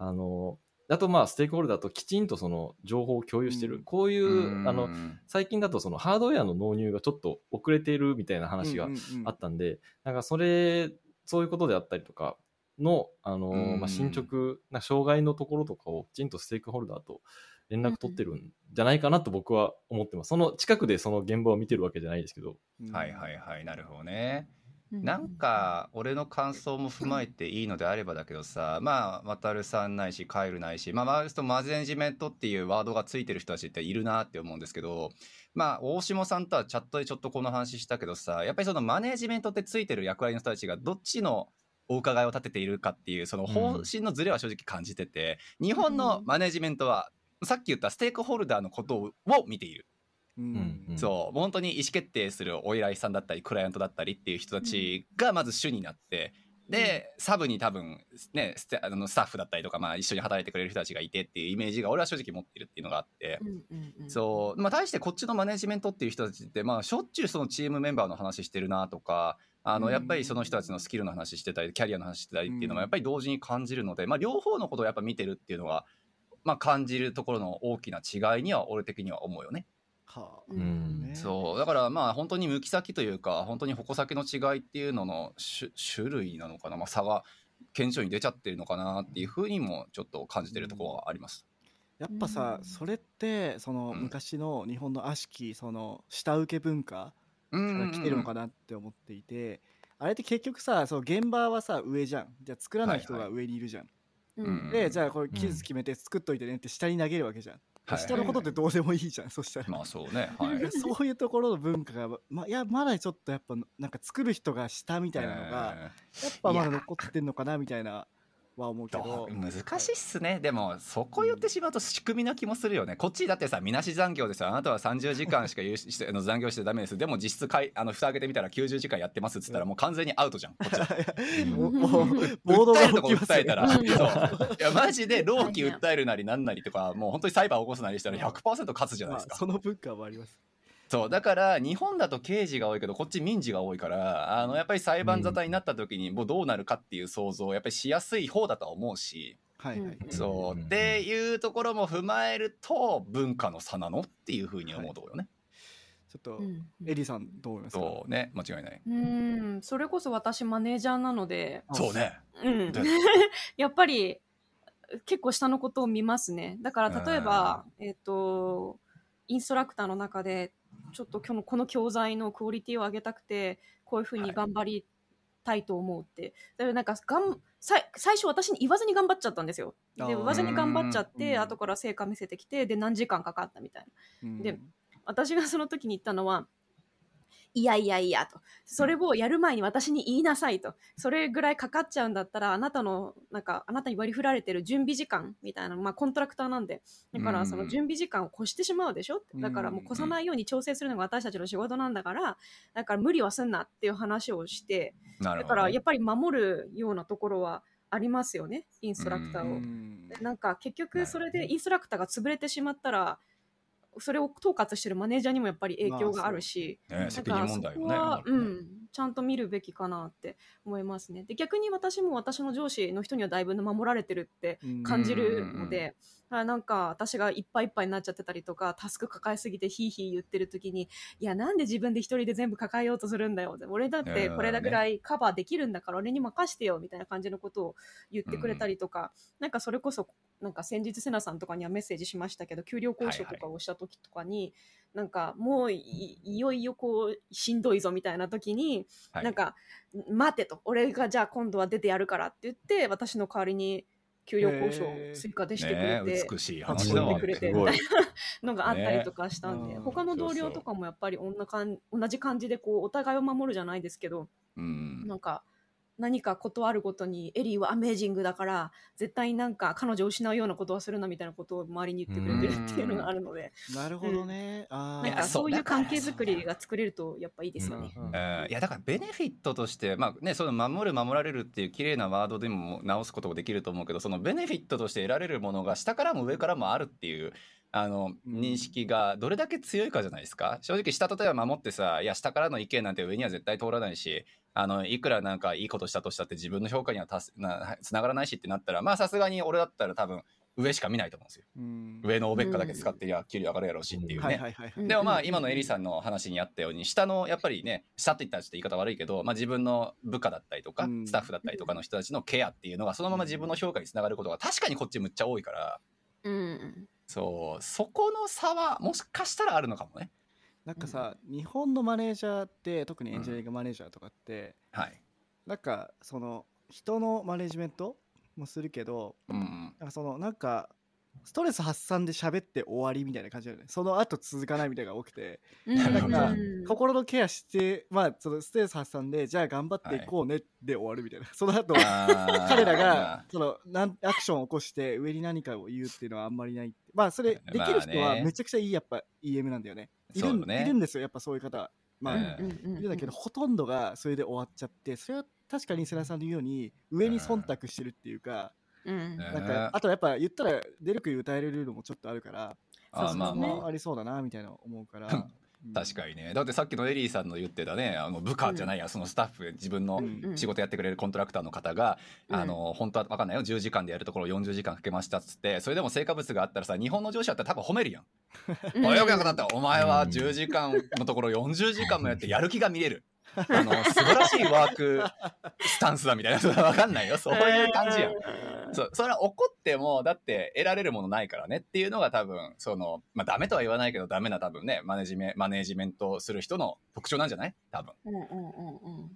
あのあとまあステークホルダーときちんとその情報を共有してる、うん。こういううん。あの最近だとそのハードウェアの納入がちょっと遅れているみたいな話があったんで、なんかそれそういうことであったりとかの、あのうんまあ、進捗な障害のところとかをきちんとステークホルダーと連絡取ってるんじゃないかなと僕は思ってます。その近くでその現場を見てるわけじゃないですけど。はいはいはい。なるほどね。うん。なんか俺の感想も踏まえていいのであればだけどさまあ渡るさんないしカエルないしまあ周りとマゼンジメントっていうワードがついてる人たちっているなって思うんですけどまあ大下さんとはチャットでちょっとこの話したけどさやっぱりそのマネージメントってついてる役割の人たちがどっちのお伺いを立てているかっていうその方針のズレは正直感じてて、日本のマネージメントはさっき言ったステークホルダーのことを見ている。うん。うんそう。本当に意思決定するお依頼さんだったりクライアントだったりっていう人たちがまず主になって、でサブに多分ねステあのスタッフだったりとか、まあ、一緒に働いてくれる人たちがいてっていうイメージが俺は正直持ってるっていうのがあって。うんうんうん。そう。まあ、対してこっちのマネジメントっていう人たちって、まあ、しょっちゅうそのチームメンバーの話してるなとかあのうん。やっぱりその人たちのスキルの話してたりキャリアの話してたりっていうのもうんやっぱり同時に感じるので、まあ、両方のことをやっぱ見てるっていうのが、まあ、感じるところの大きな違いには俺的には思うよね。はあ。うん。ね。そう。だからまあ本当に向き先というか本当に矛先の違いっていうのの種種類なのかな、まあ、差が顕著に出ちゃってるのかなっていうふうにもちょっと感じてるところはあります。やっぱさ、うんそれってそのうん。昔の日本の悪しきその下請け文化うんから来てるのかなって思っていて、あれって結局さその現場はさ上じゃん。じゃあ作らない人が上にいるじゃん、うん。でじゃあこれ期日決めて作っといてねって下に投げるわけじゃん、はい。人のことってどうでもいいじゃんそしたら、まあそうね、はい。そういうところの文化が、ま、いやまだちょっとやっぱなんか作る人が下みたいなのが、えやっぱまだ残ってんのかなみたいなは思うけーど難しいっすね。でもそこ言ってしまうと仕組みな気もするよね。こっちだってさみなし残業ですよあなたは30時間しか有しの 残業してダメです。でも実質かいあの蓋開けてみたら90時間やってますっつったらもう完全にアウトじゃん。こっちだ もう暴動が訴えるとこ起訴えたら、うんそういやマジで労基訴えるなりなんなりとかもう本当に裁判起こすなりしたら100%勝つじゃないですか、まあその文化もありますそうだから日本だと刑事が多いけどこっち民事が多いからあのやっぱり裁判沙汰になった時にもうどうなるかっていう想像をやっぱりしやすい方だとは思うし、はいはい、うん。そう。っていうところも踏まえると文化の差なのっていうふうに思うところよね。ちょっと、うんエリさんどう思いますか？そうね間違いない。うん。それこそ私マネージャーなので、あ。そうね。うん。で、やっぱり結構下のことを見ますね。だから例えば、えっ、とインストラクターの中でちょっと今日のこの教材のクオリティを上げたくてこういうふうに頑張りたいと思うって、だからなんかがんさい最初私に言わずに頑張っちゃったんですよ。で言わずに頑張っちゃってうん。後から成果見せてきてで何時間かかったみたいな。うん。で私がその時に言ったのは、いやいやいやと、それをやる前に私に言いなさいと、それぐらいかかっちゃうんだったら、あなたの、なんか、あなたに割り振られてる準備時間みたいな、まあ、コントラクターなんで、だかうん。ら、その準備時間を越してしまうでしょ？だから、もう越さないように調整するのが私たちの仕事なんだから、だから無理はすんなっていう話をして。だから、やっぱり守るようなところはありますよね、インストラクターを。うん。なんか結局それでインストラクターが潰れてしまったらそれを統括してるマネージャーにもやっぱり影響があるし、ね、責だから任問題よね。そこは、ううんん、ちゃんと見るべきかなって思いますね。で逆に私も私の上司の人にはだいぶ守られてるって感じるので、あなんか私がいっぱいいっぱいになっちゃってたりとかタスク抱えすぎてヒーヒー言ってる時にいやなんで自分で一人で全部抱えようとするんだよ。俺だってこれだぐらいカバーできるんだから俺に任してよみたいな感じのことを言ってくれたりとか、なんかそれこそなんか先日セナさんとかにはメッセージしましたけど給料交渉とかをした時とかに、なんかもういいよいよこうしんどいぞみたいな時に、はい。なんか待てと。俺がじゃあ今度は出てやるからって言って私の代わりに給料交渉追加でしてくねれて、美しい勝話だわ。くれてみたい。なのがあったりとかしたんで、ね。他の同僚とかもやっぱり同じ感じでこうお互いを守るじゃないですけど、うん。なんか何かことあるごとにエリーはアメージングだから絶対なんか彼女を失うようなことはするなみたいなことを周りに言ってくれてるっていうのがあるので、なるほどね。あなんあ。かそういう関係づくりが作れるとやっぱいいですよね。うんうんいやだからベネフィットとしてまあねその守る守られるっていう綺麗なワードでも直すこともできると思うけどそのベネフィットとして得られるものが下からも上からもあるっていうあのうん認識がどれだけ強いかじゃないですか。正直下例えば守ってさいや下からの意見なんて上には絶対通らないしあのいくらなんかいいことしたとしたって自分の評価にはたすなつながらないしってなったらまあさすがに俺だったら多分上しか見ないと思うんですよ。うん。上のおべっかだけ使ってりゃ給料上がるやろうしっていうね。でもまあ今のエリさんの話にあったように下のやっぱりね下って言ったらちょっと言い方悪いけど、まあ、自分の部下だったりとかうん。スタッフだったりとかの人たちのケアっていうのがそのまま自分の評価につながることが確かにこっちむっちゃ多いから。うんそうそこの差はもしかしたらあるのかもね。なんかさ、日本のマネージャーって特にエンジニアリングマネージャーとかって、はい、なんかその人のマネジメントもするけどうんうん。なんかそのなんかストレス発散で喋って終わりみたいな感じだよね。その後続かないみたいなのが多くて。うんなんかうん。心のケアしてまあそのストレス発散でじゃあ頑張っていこうねで終わるみたいな、その後彼らがそのなんアクションを起こして上に何かを言うっていうのはあんまりないまあそれできる人はめちゃくちゃいいやっぱ EM なんだよね。いるね。いるんですよやっぱそういう方。はまあ、うん。うんいるんだけどほとんどがそれで終わっちゃってそれは確かに世良さんの言うように上に忖度してるっていうか、うん。ねなんかあとやっぱ言ったら出る杭歌えれるのもちょっとあるからあーまあそまあありそうだなみたいな思うから、う ん確かにね。だってさっきのエリーさんの言ってたねあの部下じゃないや、そのスタッフ自分のうん。仕事やってくれるコントラクターの方が、うん。あの本当は分かんないよ。10時間でやるところを40時間かけましたっつってそれでも成果物があったらさ日本の上司だったら多分褒めるやん。う んおよくよくなった。お前は10時間のところ40時間もやってやる気が見れる。あの素晴らしいワークスタンスだみたいな。それは分かんないよ。そういう感じやん。そうそれは怒ってもだって得られるものないからねっていうのが多分そのまあダメとは言わないけどダメな多分ねマネジメマネージメントする人の特徴なんじゃない？多分。うんうんうんうん。っ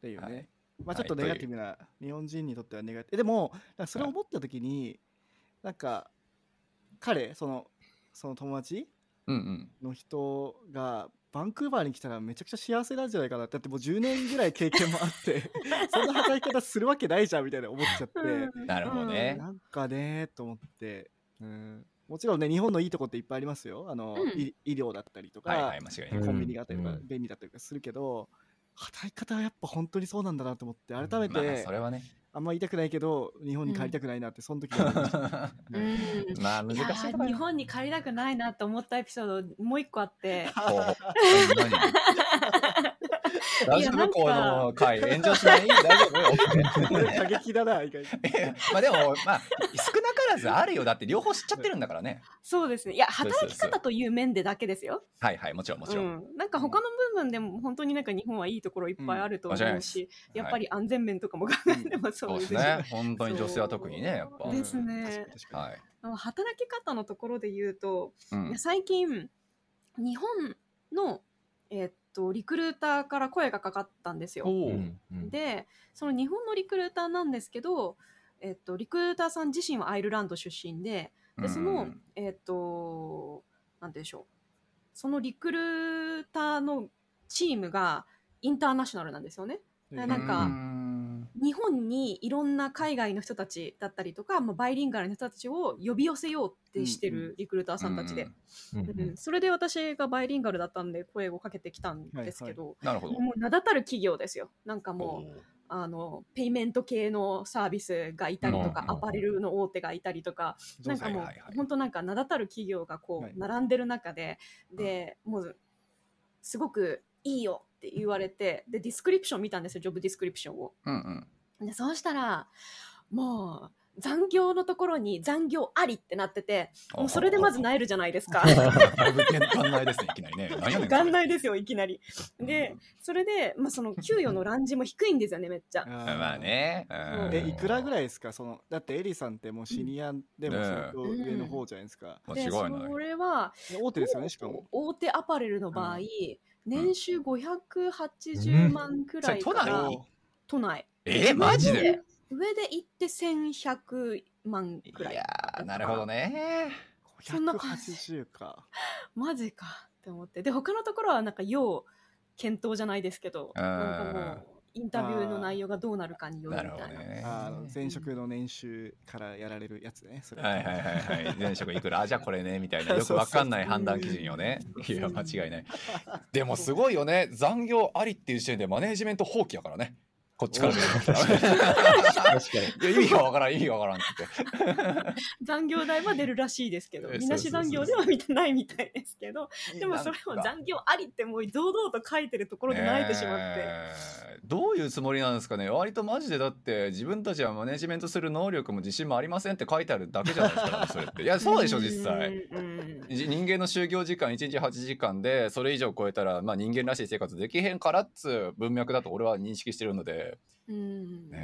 ていうね、はい。まあちょっとはい。ネガティブな、日本人にとってはネガティブ。でもそれを思った時に、なんか彼そのその友達うんうん。の人がバンクーバーに来たらめちゃくちゃ幸せなんじゃないかなだってもう10年ぐらい経験もあって そんな働き方するわけないじゃんみたいな思っちゃって、うん。なるほどね。なんかねと思って、うん、もちろんね日本のいいとこっていっぱいありますよ。あの、うん。い医療だったりとか、はいはい間違いない。コンビニがあったりとか、うん。便利だったりとかするけど働き方はやっぱ本当にそうなんだなと思って改めまあて、それはね。あんま言いたくないけど日本に帰りたくないなってその時に思いました、うん。まあ難しい日本に帰りたくないなと思ったエピソードもう一個あって 大丈夫この回炎上しない？大丈夫？これ過激だな意外まあでもまあ少なからずあるよ。だって両方知っちゃってるんだからね。そうですね。いや働き方という面でだけですよ。はいはいもちろんもちろん、うん、なんか他の部分でも本当になんか日本はいいところいっぱいあるとうん。間違いないうし、やっぱり安全面とかも考えてもそそううですすね。本当に女性は特にねやっぱ。そうですね。はい、あの働き方のところで言うと、最近日本の、えっとリクルーターから声がかかったんですよ。でその日本のリクルーターなんですけど、えっと、リクルーターさん自身はアイルランド出身ででその、うん。えっとなんてでしょう。そのリクルーターのチームがインターナショナルなんですよね。なんかうん日本にいろんな海外の人たちだったりとか、まあ、バイリンガルの人たちを呼び寄せようってしてるリクルーターさんたちで、うんうんそれで私がバイリンガルだったんで声をかけてきたんですけど、なるほど。もう名だたる企業ですよ。なんかもうあのペイメント系のサービスがいたりとか、うんアパレルの大手がいたりとか、なんかもう、本当なんか名だたる企業がこう、はい。並んでる中でで、もうすごくいいよって言われてで description 見たんですよ job description を。うんうんでそうしたらもう残業のところに残業ありってなっててもうそれでまずなえるじゃないですか。だいぶ元内ですねいきなりね。内ですよいきなり。でそれで、まあ、その給与のレンジも低いんですよねめっちゃ。まあね、うん。えいくらぐらいですか？そのだってエリさんってもうシニアでも相当上の方じゃないですか、間で違いな。いそれは大手ですよねしかも。大手アパレルの場合、うん。年収580万くらいから、都内？都内。えマジで？上で行って1100万くらいいやーな。るほどね。そんな感じ180か。マジかって思って。で他のところはなんか要検討じゃないですけどうん。なんかもうインタビューの内容がどうなるかによるみたいな。どね。前職の年収からやられるやつね。それは。いはいはいはい。前職いくらあじゃあこれねみたいなよくわかんない判断基準よね。いや間違いない。でもすごいよね。残業ありっていう時点でマネージメント放棄やからねこっちから。確かに。いや意味がわからん意味がわからんって 残業代は出るらしいですけどえみなし残業では見てないみたいですけどでもそれをなんか残業ありってもう堂々と書いてるところで慣れてしまって、えーどういうつもりなんですかね。割とマジでだって自分たちはマネジメントする能力も自信もありませんって書いてあるだけじゃないですか、それって。いやそうでしょ実際。人間の就業時間1日8時間でそれ以上超えたら、まあ、人間らしい生活できへんからっつう文脈だと俺は認識してるのでうん。ね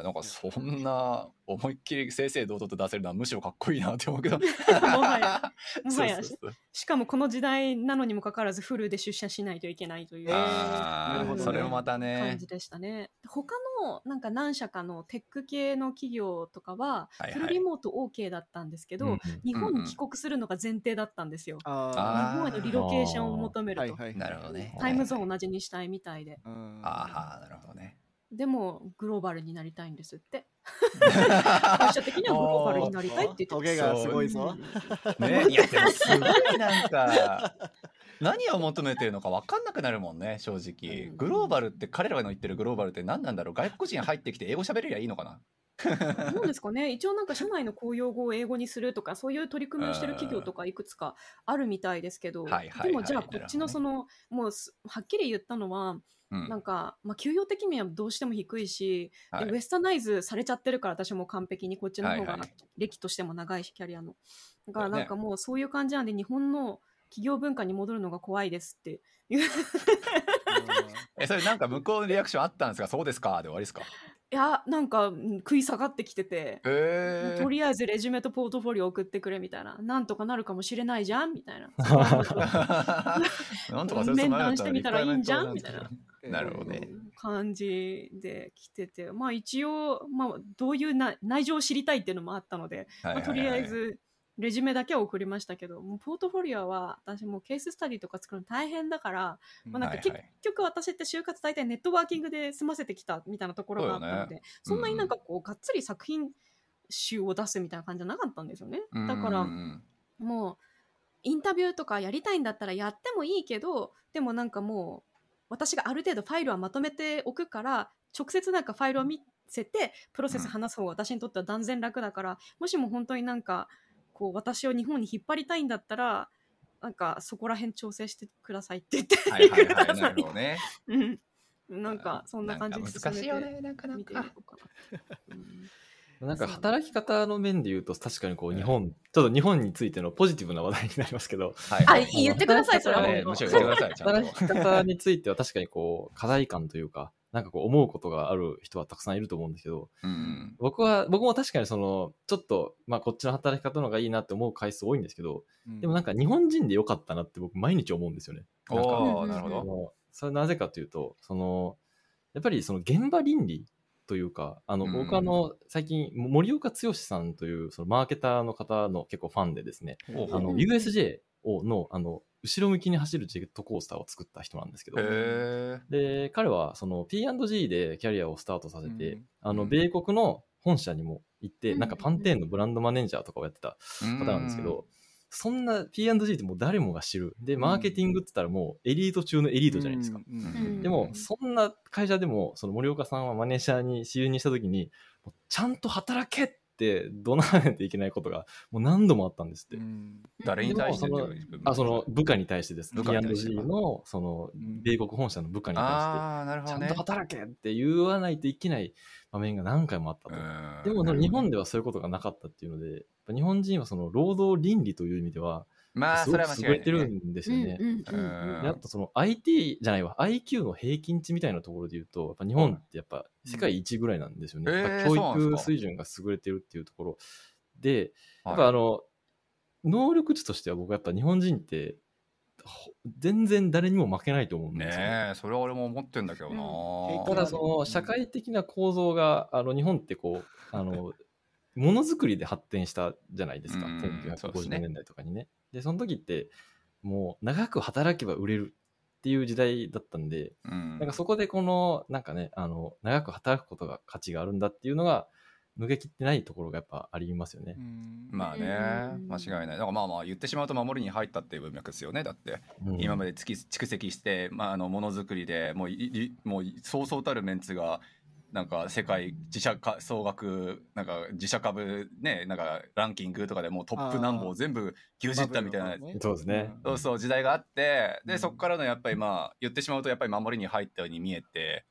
え。なんかそんな思いっきり正々堂々と出せるのはむしろかっこいいなって思うけど。もはや。もはや。そうそうそう。しかもこの時代なのにもかかわらずフルで出社しないといけないという。なるほどね。それもまた感ねじでしたね。他のなんか何社かのテック系の企業とかははいはい。フルリモート OK だったんですけど、うんうん日本に帰国するのが前提だったんですよ。あ日本へのリロケーションを求めあ。ると。はいはい。なるほどね。タイムゾーンを同じにしたいみたいで。うん。ああなるほどねでも、グローバルになりたいんですって。会社的にはグローバルになりたいって言ってた。がすごいぞ。ねいやでもすごいなんか。何を求めてるのか分かんなくなるもんね正直。うん。グローバルって彼らが言ってるグローバルって何なんだろう。外国人入ってきて英語喋れりゃいいのかな。どうですかね。一応なんか社内の公用語を英語にするとかそういう取り組みをしてる企業とかいくつかあるみたいですけど、はいはいはいでもじゃあこっちのその、もうすはっきり言ったのは、うん。なんか、まあ、給与的にはどうしても低いし、はい。でウェスタナイズされちゃってるから私も完璧にこっちの方が歴としても長いしキャリアの。だからなんかもうそういう感じなんで日本の企業文化に戻るのが怖いですって。いういえそれなんか向こうのリアクションあったんですか？そうですか？で終わりですか？やなんかうん食い下がってきてて。へとりあえずレジュメとポートフォリオ送ってくれみたいな。なんとかなるかもしれないじゃんみたいな。面談してみたらいいんじゃんみたいななるほどね。感じで来てて、まあ一応、まあどういうな内情を知りたいっていうのもあったので、はいはいはいまあとりあえずレジュメだけは送りましたけど、もうポートフォリオは私もうケーススタディとか作るの大変だから、まあ、なんか結局私って就活大体ネットワーキングで済ませてきたみたいなところがあったので、そ,、よね。んなになんかこうがっつり作品集を出すみたいな感じじゃなかったんですよね。だから、うんもうインタビューとかやりたいんだったらやってもいいけどでもなんかもう私がある程度ファイルはまとめておくから直接なんかファイルを見せてプロセス話す方が私にとっては断然楽だから、もしも本当になんかこう私を日本に引っ張りたいんだったらなんかそこら辺調整してくださいって言ってはいはいくださはい。ないるほどね。うん。なんかそんな感じでなんか難しいよねなかなんか働き方の面で言うと確かにこう日本、ちょっと日本についてのポジティブな話題になりますけど、あ、はい。はい言ってください、それは。ね本当むしろ言ってくださいちゃん働きと方については確かにこう課題感というか、なんかこう思うことがある人はたくさんいると思うんですけど、うん。僕は、僕も確かにその、ちょっと、まあこっちの働き方の方がいいなって思う回数多いんですけど、でもなんか日本人でよかったなって僕毎日思うんですよね。なるほど。そのそれなぜかというと、その、やっぱりその現場倫理というか、あの、うん僕あの、最近、森岡剛さんというそのマーケターの方の結構ファンでですね、あの、うん USJ をの、あの、後ろ向きに走るジェットコースターを作った人なんですけど、で、彼はその P&G でキャリアをスタートさせて、うんあの、うん米国の本社にも行って、うんなんかパンテーンのブランドマネージャーとかをやってた方なんですけど、そんな P&G ってもう誰もが知る。で、マーケティングって言ったらもうエリート中のエリートじゃないですか。うんうんでも、そんな会社でも、その森岡さんはマネージャーに就任した時に、ちゃんと働けって怒鳴らないといけないことが、もう何度もあったんですって。うん誰に対してあ、その部下に対してです。P&G の、そのうん、米国本社の部下に対して。ああなるほどねちゃんと働けって言わないといけない場面が何回もあったと。うんでも、日本ではそういうことがなかったっていうので、ぱ日本人はその労働倫理という意味では、まあそれく優れてるんですよね。うんうんうんうん。であとその IT じゃないわ、IQ の平均値みたいなところで言うと、やっぱ日本ってやっぱ世界一ぐらいなんですよね。うん。やっぱえーそうなんですか教育水準が優れてるっていうところで、やっはいぱあの、能力値としては僕はやっぱ日本人って、ほ全然誰にも負けないと思うんですよね。ねえそれは俺も思ってんだけどな、うん。ただその社会的な構造があの日本ってこうあのものづくりで発展したじゃないですか、うんそうです1950ね年代とかにね。で、その時って、もう長く働けば売れるっていう時代だったんで、うん。なんかそこでこの、なんかね、あの、長く働くことが価値があるんだっていうのが、抜けきってないところがやっぱありますよね。う。ん。まあねうん。間違いない。だからまあまあ言ってしまうと守りに入ったっていう文脈ですよね。だってうん。今まで蓄蓄積して、まあ、あのものづくりでもういいもうそうそうたるメンツがなんか世界自社か総額なんか自社株ねなんかランキングとかでもうトップ何本を全部牛耳ったみたいなそうですね。そうそう時代があってうん。でそこからのやっぱりまあ言ってしまうとやっぱり守りに入ったように見えて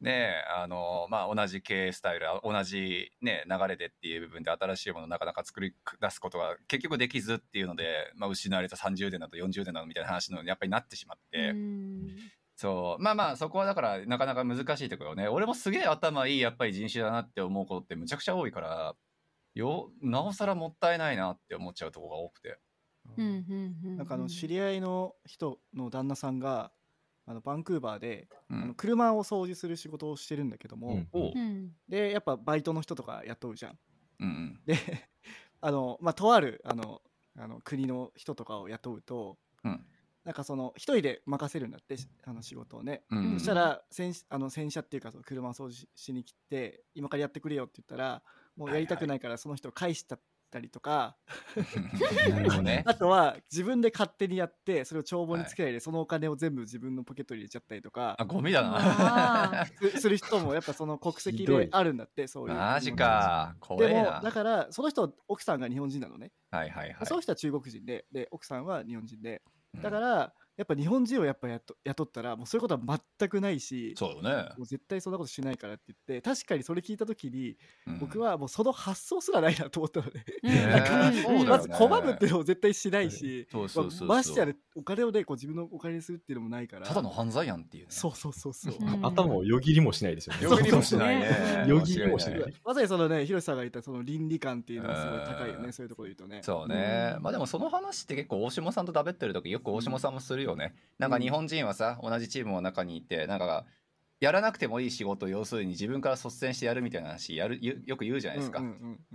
であのまあ同じ経営スタイル同じね流れでっていう部分で新しいものをなかなか作り出すことが結局できずっていうので、まあ、失われた30年だと40年だのみたいな話のやっぱりなってしまって。うんそう。まあまあそこはだからなかなか難しいところね。俺もすげえ頭いいやっぱり人種だなって思うことってむちゃくちゃ多いからよなおさらもったいないなって思っちゃうところが多くて。うんうんうんなんかあの知り合いの人の旦那さんがあのバンクーバーで、うん。あの車を掃除する仕事をしてるんだけども、うん。でやっぱバイトの人とか雇うじゃん。うんうん。で あの、まあ、とあるあのあの国の人とかを雇うと、うんなんかその一人で任せるんだってしあの仕事をね。うん。そしたら洗あの洗車っていうかその車を掃除しに来て今からやってくれよって言ったらもうやりたくないからその人を返したりとか、なるほどね。あとは自分で勝手にやってそれを帳簿につけないで、そのお金を全部自分のポケットに入れちゃったりとか。あゴミだあなすする人もやっぱその国籍であるんだってそういう。マジか。怖でもだからその人奥さんが日本人なのね、はいはいはい。その人は中国人でで奥さんは日本人で。うんだからやっぱ日本人をやっぱ雇雇ったらもうそういうことは全くないしそうよね。もう絶対そんなことしないからって言って確かにそれ聞いた時にうん。僕はもうその発想すらないなと思ったのね、うんねなんかそうだよね。まず拒むっていうのも絶対しないし、そうそうそうそう。まあましてやねお金をねこう自分のお金にするっていうのもないから。ただの犯罪やんっていうね。そうそうそうそう、うん。頭をよぎりもしないですよね。よぎりもしないね。よぎりもしない。間違まさにそのね広瀬さんが言ったその倫理観っていうのはすごい高いようん。ねそういうところで言うとね。そうね、うんまあでもその話って結構大下さんとだべってる時よく大下さんもするよね、なんか日本人はさ同じチームの中にいてなんかやらなくてもいい仕事を要するに自分から率先してやるみたいな話やるよよく言うじゃないですか、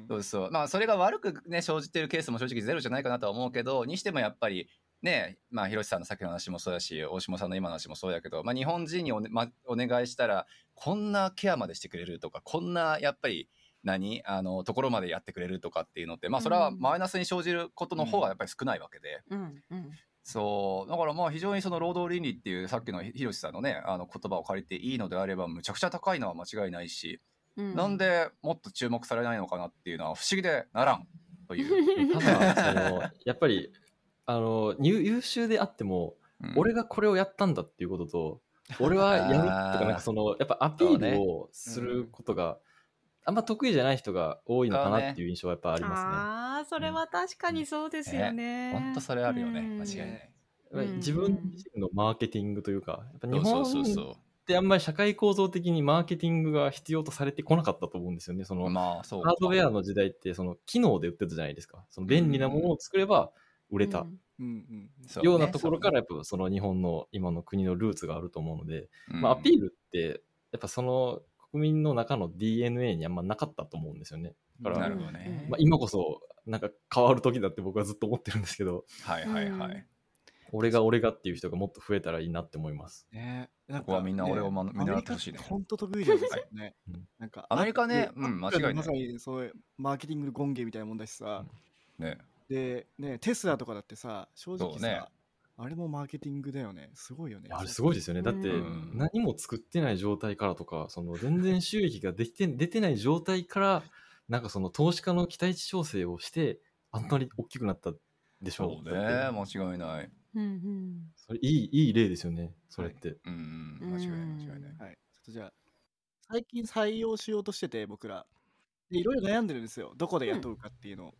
そうそう。まあそれが悪くね生じてるケースも正直ゼロじゃないかなとは思うけどにしてもやっぱりねまあ広瀬さんのさっきの話もそうだし大下さんの今の話もそうだけど、まあ、日本人にお,、ねま、お願いしたらこんなケアまでしてくれるとかこんなやっぱり何？あのところまでやってくれるとかっていうのってまあそれはうん。マイナスに生じることの方がやっぱり少ないわけで、うんうんそう。だからまあ非常にその労働倫理っていうさっきの広瀬さんのねあの言葉を借りていいのであればむちゃくちゃ高いのは間違いないし、うん。なんでもっと注目されないのかなっていうのは不思議でならんという。ただ、その、やっぱり、あの、優優秀であっても、うん。俺がこれをやったんだっていうことと、俺はやるとか、なんかその、やっぱアピールをすることが、あんま得意じゃない人が多いのかなっていう印象はやっぱありますね。ああそれは確かにそうですよね。本当それあるよね、うん間違いない。自分自身のマーケティングというか、やっぱ日本そうそうそってあんまり社会構造的にマーケティングが必要とされてこなかったと思うんですよね。そのう。まあそう。ハードウェアの時代ってその機能で売ってたじゃないですか。その便利なものを作れば売れたうんうんうんそうねようなところからやっぱその日本の今の国のルーツがあると思うので、うんまあ、アピールってやっぱその国民の中の DNA にあんまなかったと思うんですよね。だから、なるほどね。まあ、今こそなんか変わる時だって僕はずっと思ってるんですけど、はいはいはい。うん。俺が俺がっていう人がもっと増えたらいいなって思います。ね。なんここはみんな俺をまね見習ってほしいね。アメリカって本当得意なんですよね。うん。なんかアメリカねうん間違いない。まさにそういうマーケティングの権限みたいなもんだしさ、ね。でねテスラとかだってさ正直さ、そうねあれもマーケティングだよねすごいよね。あれすごいですよね。だってうん何も作ってない状態からとか、その全然収益ができて出てない状態から、なんかその投資家の期待値調整をして、あんまり大きくなったでしょそうね。間違いない。うんうんそれいいいい例ですよね、それって。うんうん。間違いない間違いない。はい、ちょっとじゃあ最近採用しようとしてて僕らでいろいろ悩んでるんですよどこで雇うかっていうのを。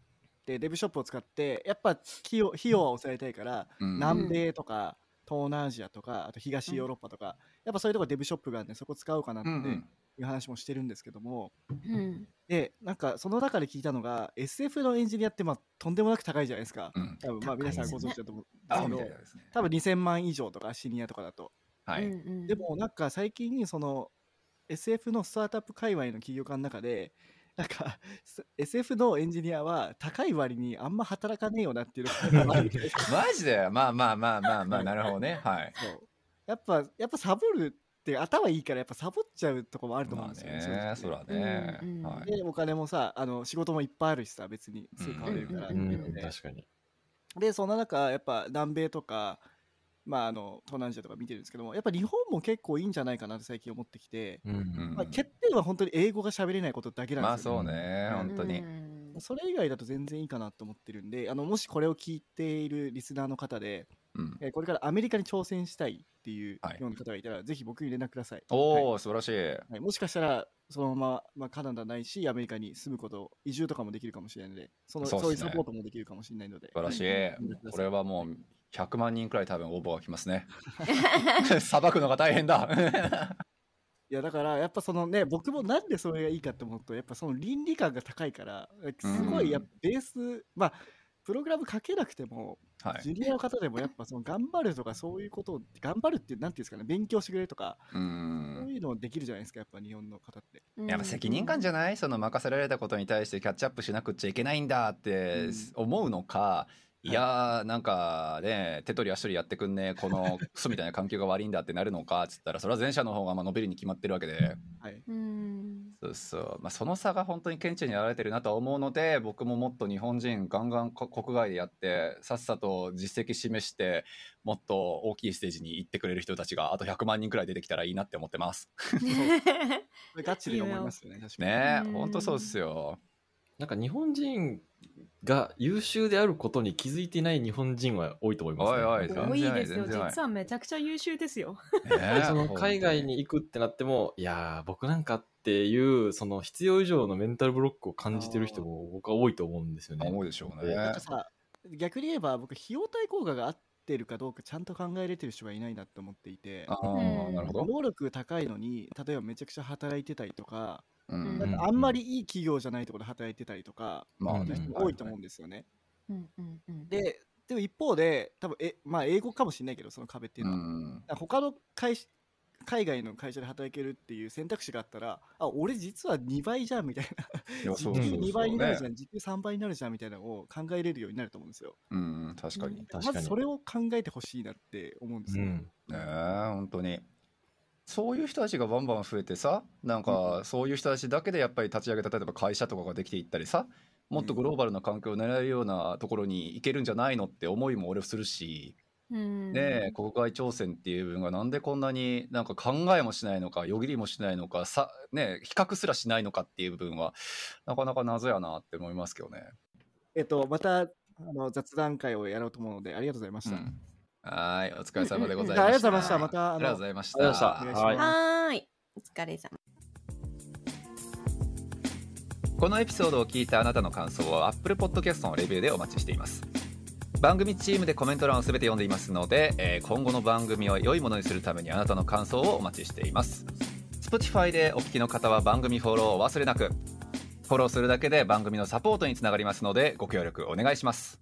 でデブショップを使ってやっぱ費用費用は抑えたいから、うん南米とか東南アジアとかあと東ヨーロッパとか、やっぱそういうとこデブショップがあるんでそこ使おうかなってうんうんいう話もしてるんですけども、うんでなんかその中で聞いたのが SF のエンジニアってまあとんでもなく高いじゃないですか、うん。多分まあ皆さんご存知だと思うんあですけどね。多分2000万以上とかシニアとかだとはい。うんうんでもなんか最近その SF のスタートアップ界隈の企業家の中でなんか SF のエンジニアは高い割にあんま働かねえよなっていうのが マジで？まあまあまあまあまあなるほどね。はい。そう。やっぱやっぱサボるって頭いいからやっぱサボっちゃうとこもあると思うまあんですよね。ねそらね、うんうんはい、でお金もさあの仕事もいっぱいあるしさ別にすぐ変われるから、うんうん、で確かに。でそんな中やっぱ南米とかまああの東南アジアとか見てるんですけどもやっぱ日本も結構いいんじゃないかなって最近思ってきて、うんうんまあ、欠点は本当に英語が喋れないことだけまあなんですよ、そうねうん。本当に、うん。それ以外だと全然いいかなと思ってるんであのもしこれを聞いているリスナーの方で、うん、えーこれからアメリカに挑戦したいっていうはい。ような方がいたら、ぜひ僕に連絡ください。おはい。お、素晴らしい。はい、もしかしたらそのまま、まあ、カナダないしアメリカに住むこと移住とかもできるかもしれないのでそのそうね。いうサポートもできるかもしれないので素晴らしい、うんこれはもう100万人くらい多分応募が来ますね。さばくのが大変だ。いやだからやっぱそのね僕もなんでそれがいいかって思うとやっぱその倫理観が高いからすごいやっぱベース、まあプログラム書けなくてもはい。ジュニアの方でもやっぱその頑張るとかそういうことを頑張るってなんていうんですかね勉強してくれるとかうそうんいうのできるじゃないですかやっぱ日本の方って。やっぱ責任感じゃない？その任せられたことに対してキャッチアップしなくちゃいけないんだって思うのか、いやーなんかね手取り足取りやってくんねこのクソみたいな環境が悪いんだってなるのかっつったらそれは前者の方がまあ伸びるに決まってるわけではい、うんそうそう、まあ、その差が本当に顕著に現れてるなとは思うので僕ももっと日本人ガンガンこ国外でやってさっさと実績示してもっと大きいステージに行ってくれる人たちがあと100万人くらい出てきたらいいなって思ってます。ガチで思いますよね確かに。ね本当そうっすよ。なんか日本人が優秀であることに気づいてない日本人は多いと思います、ね。おいおいなんか多いですよ実はめちゃくちゃ優秀ですよ ねえその海外に行くってなっても、いやー、僕なんかっていう、その必要以上のメンタルブロックを感じてる人も僕は多いと思うんですよね。思うでしょうね。なんかさ逆に言えば僕費用対効果が合ってるかどうかちゃんと考えれてる人がいないなって思っていてあなるほど。能力高いのに例えばめちゃくちゃ働いてたりとかうんなんかあんまりいい企業じゃないところで働いてたりとか、まあ多いと思うんですよね。うんうんうんででも一方で多分え、まあ、英語かもしれないけどその壁っていううのは、ん他の会社海外の会社で働けるっていう選択肢があったらあ俺実は2倍じゃんみたいな時給そうそうそう2倍になるじゃねん、時給3倍になるじゃんみたいなのを考えれるようになると思うんですよ。うん確かに。ね確かにまずそれを考えてほしいなって思うんですよ。うん。え本当に。そういう人たちがバンバン増えてさなんかそういう人たちだけでやっぱり立ち上げた例えば会社とかができていったりさもっとグローバルな環境を狙えるようなところに行けるんじゃないのって思いも俺するし、うんねえ国外挑戦っていう部分がなんでこんなになんか考えもしないのかよぎりもしないのかさ、ねえ、比較すらしないのかっていう部分はなかなか謎やなって思いますけどね。えっと、またあの雑談会をやろうと思うので、ありがとうございました。うんはーいお疲れ様でございました。ありがとうございました。また、あありがとうのございました。ありがとうございました。お願いします。はーい。お疲れ様このエピソードを聞いたあなたの感想は Apple Podcast のレビューでお待ちしています。番組チームでコメント欄をすべて読んでいますので、えー今後の番組を良いものにするためにあなたの感想をお待ちしています。Spotify でお聞きの方は番組フォローをお忘れなく。フォローするだけで番組のサポートにつながりますのでご協力お願いします